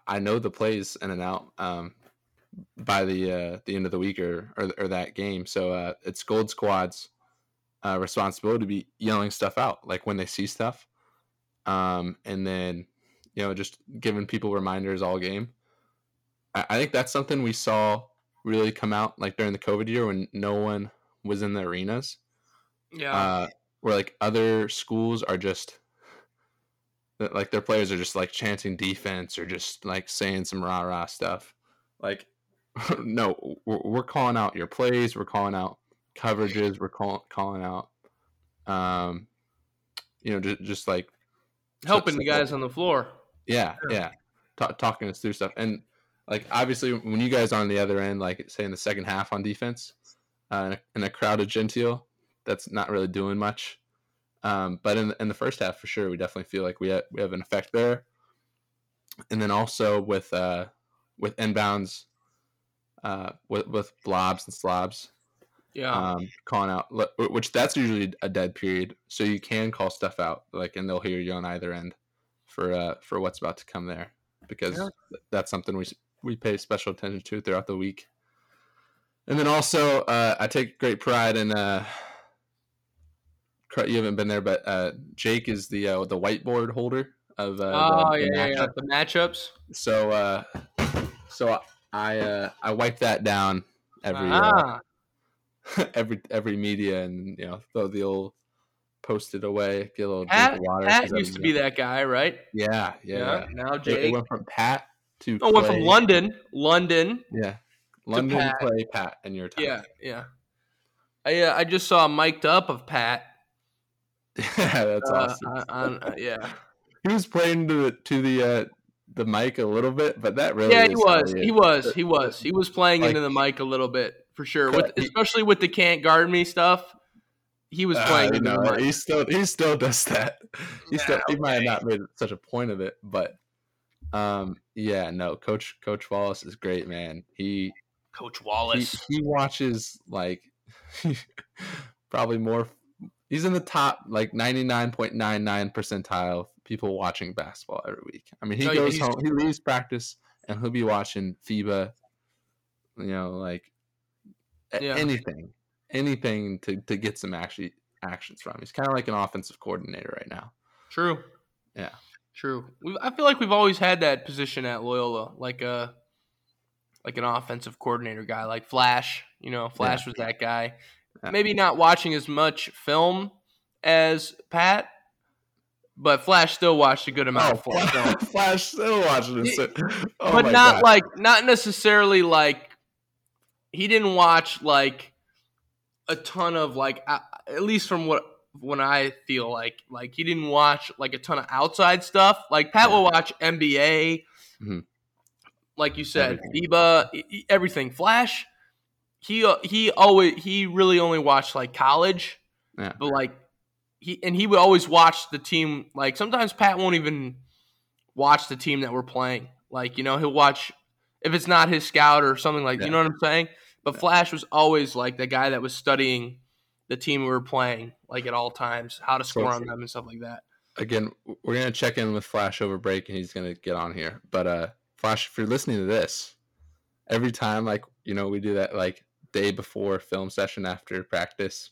I know the plays in and out. Um, by the uh, the end of the week or or, or that game, so uh, it's Gold Squad's uh, responsibility to be yelling stuff out, like when they see stuff um, and then you know just giving people reminders all game. I, I think that's something we saw really come out like during the COVID year when no one was in the arenas. Yeah. Uh, where like other schools are just like their players are just like chanting defense or just like saying some rah rah stuff. Like, no, we're, we're calling out your plays. We're calling out coverages. We're call, calling out, um, you know, just, just like Helping so- the guys on the floor. yeah, Sure. yeah. Ta- talking us through stuff. And like obviously when you guys are on the other end, like say in the second half on defense, uh, in, a, crowded Gentile, that's not really doing much. Um, but in, in the first half, for sure, we definitely feel like we have, we have an effect there. And then also with uh, with inbounds, uh, with with blobs and slobs, Yeah. um, calling out, which that's usually a dead period, so you can call stuff out, like, and they'll hear you on either end for uh, for what's about to come there, because Yeah. that's something we we pay special attention to throughout the week. And then also, uh, I take great pride in. Uh, you haven't been there, but uh, Jake is the uh, the whiteboard holder of. Uh, oh the, the yeah, yeah, the matchups. So, uh, so I uh, I wipe that down every uh, ah, every every media and you know throw the old post it away, get a little Pat, drink of water. Pat used to be that guy, right? Yeah, yeah. Now It- Jake. It went from Pat to Oh, went from London, London. Yeah, London Pat. Clay Pat in your time. Yeah, yeah. I uh, I just saw a mic'd up of Pat. yeah, that's uh, awesome. on, on- uh, yeah, he was playing to the to the uh, the mic a little bit, but that really yeah, he was, he was, he was, he was playing Like- into the mic a little bit for sure. With he- especially with the can't guard me stuff, he was Uh, playing you into know, the mic. he still he still does that. He still Yeah, he might have not made such a point of it, but um yeah, no, Coach Coach Wallace is great, man. He Coach Wallace. he watches like probably more he's in the top like 99.99 percentile of people watching basketball every week i mean he yeah, goes home he leaves practice and he'll be watching fiba you know like Yeah. anything anything to, to get some actually actions from he's kind of like an offensive coordinator right now True. Yeah. True. we I feel like we've always had that position at Loyola, like a like an offensive coordinator guy, like Flash. You know, Flash was that guy. Yeah. Maybe not watching as much film as Pat, but Flash still watched a good amount of Flash, film. Flash still watching this oh but not God. like not necessarily like he didn't watch like a ton of like uh, at least from what when I feel like like he didn't watch like a ton of outside stuff. Like Pat will watch NBA, Mhm. like you said, Everything. FIBA, everything. Flash, he uh, he always he really only watched like college, Yeah. but like he and he would always watch the team. Like sometimes Pat won't even watch the team that we're playing. Like you know he'll watch if it's not his scout or something like Yeah. you know what I'm saying. But Flash was always like the guy that was studying the team we were playing, like at all times, how to So score on them and stuff like that. again, we're gonna check in with Flash over break, and he's gonna get on here. But uh, Flash, if you're listening to this, every time like you know we do that like day before film session after practice,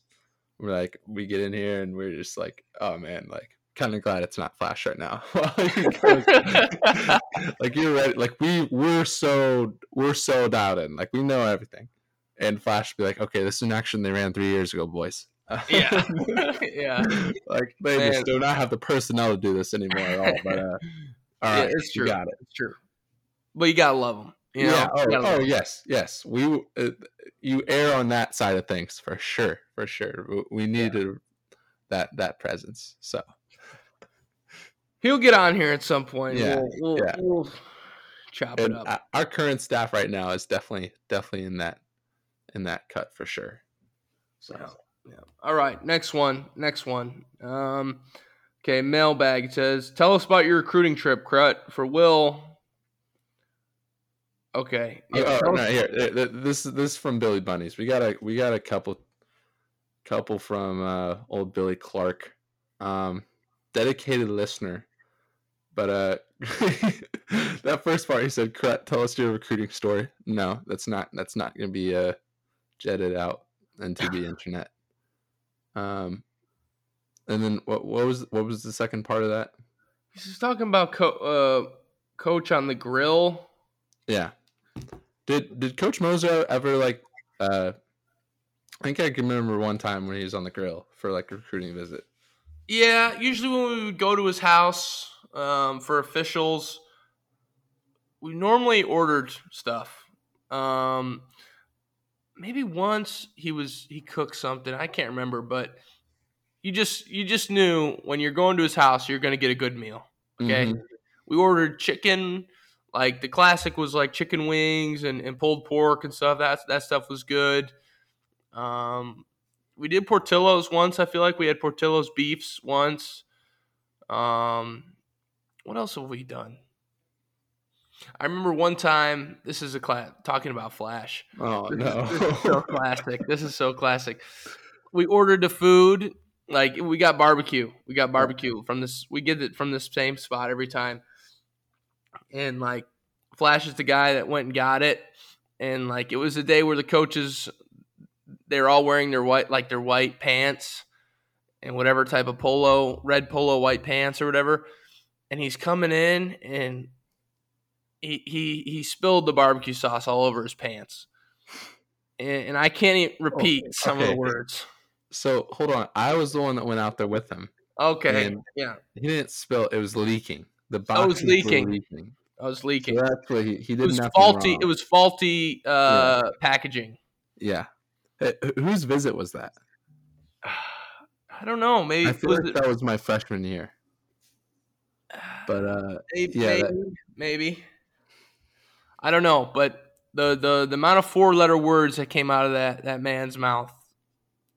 we're like we get in here and we're just like, oh man, like kind of glad it's not Flash right now. Like you're right, like we we're so we're so dialed in, like we know everything. And Flash be like, okay, this is an action they ran three years ago, boys. Yeah, yeah. like they Man. just do not have the personnel to do this anymore at all. But uh, all Yeah, right, it's you true. got it. It's true. but you gotta love them. You know? yeah. Oh, oh yes, yes. We uh, you err on that side of things for sure, for sure. We needed that that presence. So He'll get on here at some point. Yeah, We'll, we'll, yeah. we'll chop it up. uh, our current staff right now is definitely definitely in that in that cut for sure. So Yeah. Yeah. All right. Next one. Next one. Um, okay. Mailbag says, "Tell us about your recruiting trip, Crut, for Will." Okay. Yeah, oh, no, here, th- th- this is this is from Billy Bunnies. We got a we got a couple couple from uh, old Billy Clark, um, dedicated listener. But uh, that first part he said, "Crut, tell us your recruiting story." No, that's not that's not gonna be uh, jetted out into the internet. Um, and then what what was what was the second part of that? He's talking about co- uh, coach on the grill. Yeah. Did did Coach Moser ever like uh I think I can remember one time when he was on the grill for like a recruiting visit. Yeah, usually when we would go to his house um, for officials, we normally ordered stuff. Um, maybe once he was he cooked something. I can't remember, but you just you just knew when you're going to his house, you're going to get a good meal. Okay, Mhm. we ordered chicken. Like the classic was like chicken wings and, and pulled pork and stuff. That that stuff was good. Um, we did Portillo's once. I feel like we had Portillo's beefs once. Um, what else have we done? I remember one time. This is a class talking about Flash. Oh This no. this is so classic. This is so classic. We ordered the food. Like we got barbecue. We got barbecue from this. We get it from this same spot every time. And like Flash is the guy that went and got it. And like it was a day where the coaches they're all wearing their white like their white pants and whatever type of polo, red polo white pants or whatever. And he's coming in and he he he spilled the barbecue sauce all over his pants. And, and I can't even repeat some of the words. so hold on. I was the one that went out there with him. Okay. Yeah. He didn't spill, it was leaking. The Oh, it was leaking. leaking. I was So leaking. that's what he, he It did was faulty. wrong. It was faulty uh, packaging. yeah. Hey, whose visit was that? I don't know. Maybe I feel was like it, that was my freshman year. But uh maybe, yeah, maybe, that- maybe. I don't know, but the the the amount of four letter words that came out of that that man's mouth,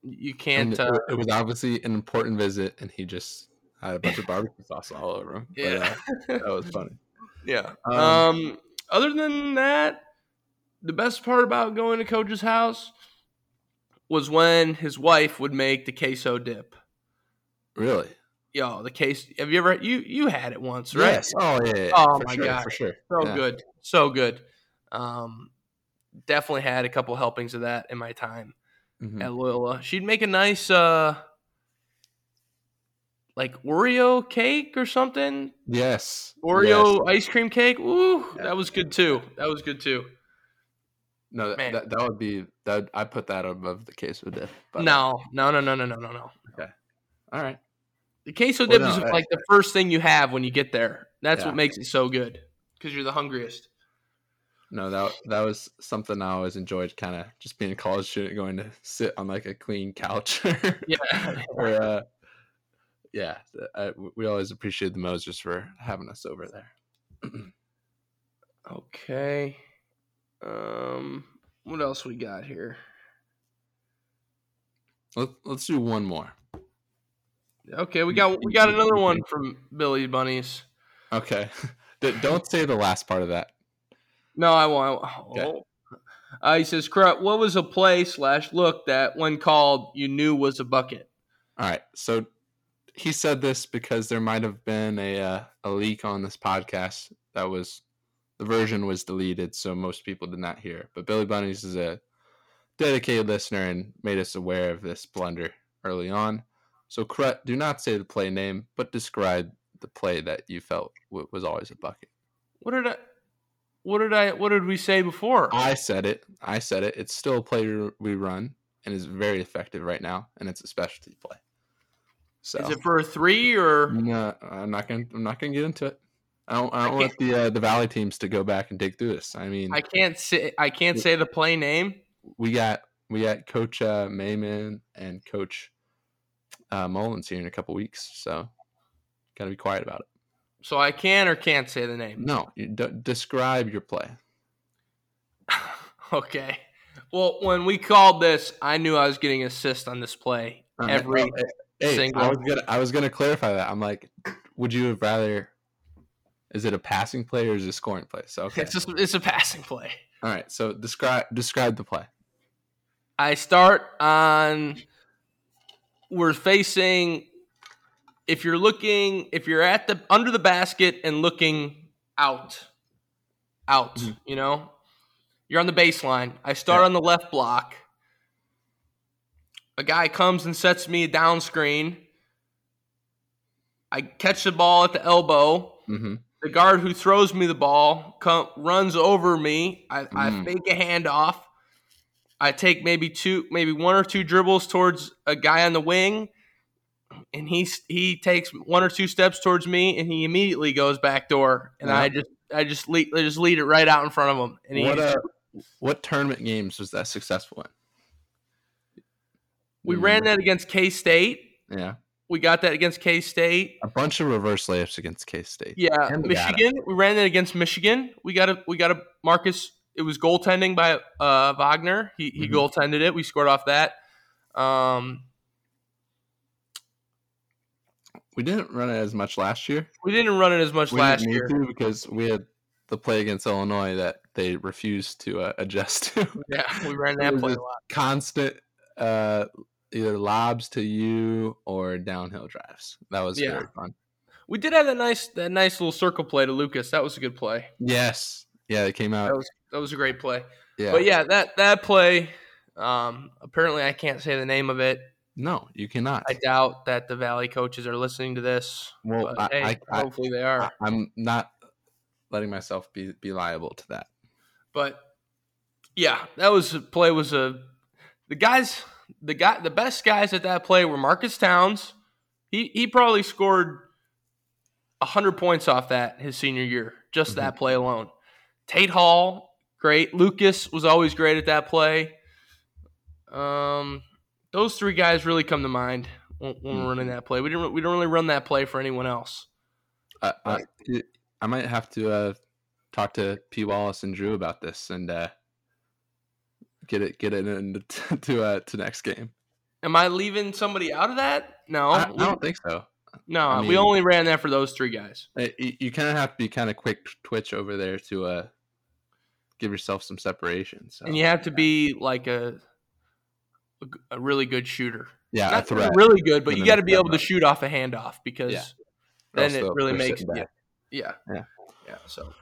you can't. it, Uh, it was obviously an important visit and he just had a bunch of barbecue sauce all over him. But, yeah, uh, that was funny. yeah. Um, Um, Other than that, the best part about going to Coach's house was when his wife would make the queso dip. Really? Yo, the case. Have you ever you you had it once, right? Yes. Oh yeah. yeah, Oh, for my sure, God. For sure. So Yeah. good, so good. Um, definitely had a couple helpings of that in my time Mhm. at Loyola. She'd make a nice uh, like Oreo cake or something. Yes. Oreo yes. ice cream cake. Ooh, Yeah. that was good too. That was good too. No, that, Man. that that would be that. I put that above the queso dip. But, uh, No, no, no, no, no, no, no, no. all right. The queso Well, dip no, is I- like the first thing you have when you get there. That's Yeah. what makes it so good because you're the hungriest. No, that that was something I always enjoyed. Kind of just being a college student, going to sit on like a clean couch. Yeah. or uh, yeah, I, we always appreciate the Mosers for having us over there. Okay. Um, what else we got here? Let, let's do one more. Okay, we got we got another one from Billy Bunnies. Okay, don't say the last part of that. No, I won't. Okay. Oh. Uh, he says, "Crut, what was a play slash look that, when called, you knew was a bucket?" All right. So he said this because there might have been a uh, a leak on this podcast that was the version was deleted, so most people did not hear. it. But Billy Bunnies is a dedicated listener and made us aware of this blunder early on. So Crut, do not say the play name, but describe the play that you felt w- was always a bucket. What did I? What did I? What did we say before? I said it. I said it. It's still a play we run and is very effective right now, and it's a specialty play. So Is it for a three or? No, I'm not gonna. I'm not gonna get into it. I don't. I don't I want the uh, the Valley teams to go back and dig through this. I mean, I can't say I can't say the play name. we got we got Coach uh, Mayman and Coach uh, Mullins here in a couple weeks, so got to be quiet about it. So I can or can't say the name. No, you d- describe your play. okay. Well, when we called this, I knew I was getting assist on this play. Uh, Every uh, hey, single- I was gonna I was gonna clarify that. I'm like, would you have rather? Is it a passing play or is it a scoring play? So okay, it's just it's a passing play. all right. So describe describe the play. I start on we're facing if you're looking if you're at the under the basket and looking out out, Mhm. you know? You're on the baseline. I start Yeah. on the left block. A guy comes and sets me a down screen. I catch the ball at the elbow. Mm-hmm. The guard who throws me the ball come, runs over me. I, I Mm. fake a handoff. I take maybe two, maybe one or two dribbles towards a guy on the wing, and he he takes one or two steps towards me, and he immediately goes back door, and I just I just lead I just lead it right out in front of him, and he What uh, what tournament games was that successful in? we You ran that against K State. Yeah, We got that against K State. a bunch of reverse layups against K State. Yeah, And we got it. Michigan. We ran that against Michigan. We got a we got a Marques. It was goaltending by uh, Wagner. He he Mhm. goaltended it. We scored off that. Um, We didn't run it as much last year. we didn't run it as much We last didn't year. because we had the play against Illinois that they refused to uh, adjust to. Yeah, we ran that play a lot. Constant, uh, either lobs to you or downhill drives. That was Yeah. very fun. We did have that nice that nice little circle play to Lucas. That was a good play. Yes, yeah, it came out. That was that was a great play. yeah, But yeah, that that play. Um, apparently, I can't say the name of it. no, you cannot. I doubt that the Valley coaches are listening to this. well, I, hey, I, I, hopefully they are. I, I'm not letting myself be be liable to that. But yeah, that was a play was a the guys the guy the best guys at that play were Marques Townes. He he probably scored hundred points off that his senior year, just that play alone. Tate Hall, great. Lucas was always great at that play. Um, those three guys really come to mind when, when we're running that play. We didn't we don't really run that play for anyone else. I, I, Right. y- I might have to uh, talk to P. Wallace and Drew about this and uh, get it get it into to uh, to next game. Am I leaving somebody out of that? No, I, I don't think so. no. I we only ran that for those three guys. You, you kind of have to be kind of quick twitch over there to uh, give yourself some separation. So and you have to be like a a really good shooter. yeah, a Not really good, but And you got to be able to shoot off a handoff because Yeah. then it really makes yeah, yeah, Yeah. yeah. So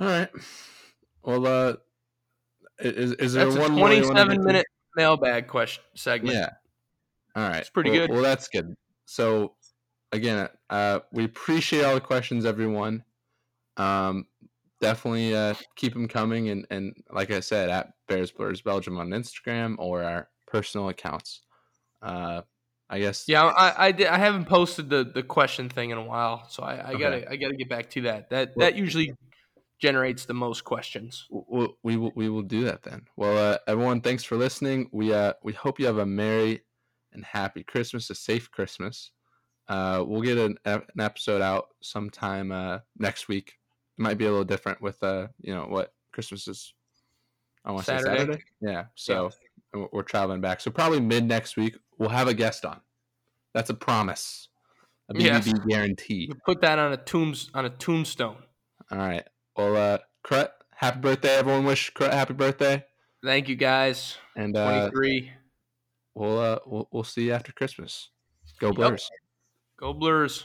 All right. Well, uh, is is there that's a one wanna twenty-seven minute mailbag question segment. Yeah. All right. It's pretty Well- good. Well, that's good. So, again, uh, we appreciate all the questions, everyone. Um, definitely uh, keep them coming, and and like I said, at Bears Blurs Belgium on Instagram or our personal accounts. Uh, I guess. Yeah, I I, did, I haven't posted the, the question thing in a while, so I, I Okay. gotta I gotta get back to that. That Well- that usually generates the most questions. we, we will we will do that then. Well, uh, everyone, thanks for listening. We uh we hope you have a merry and happy Christmas, a safe Christmas. Uh, we'll get an, an episode out sometime uh, next week. It might be a little different with uh you know what Christmas is. I want to say Saturday. Saturday. Yeah, so and we're- traveling back. So probably mid next week we'll have a guest on. That's a promise, a BBB Yes. guarantee. You put that on a tombs on a tombstone. All right. Well, uh, Crut, happy birthday! Everyone wish Crut happy birthday. Thank you guys. And uh, Twenty three. we'll uh we'll, we'll see you after Christmas. Go Yep. Blurs. Go Blurs.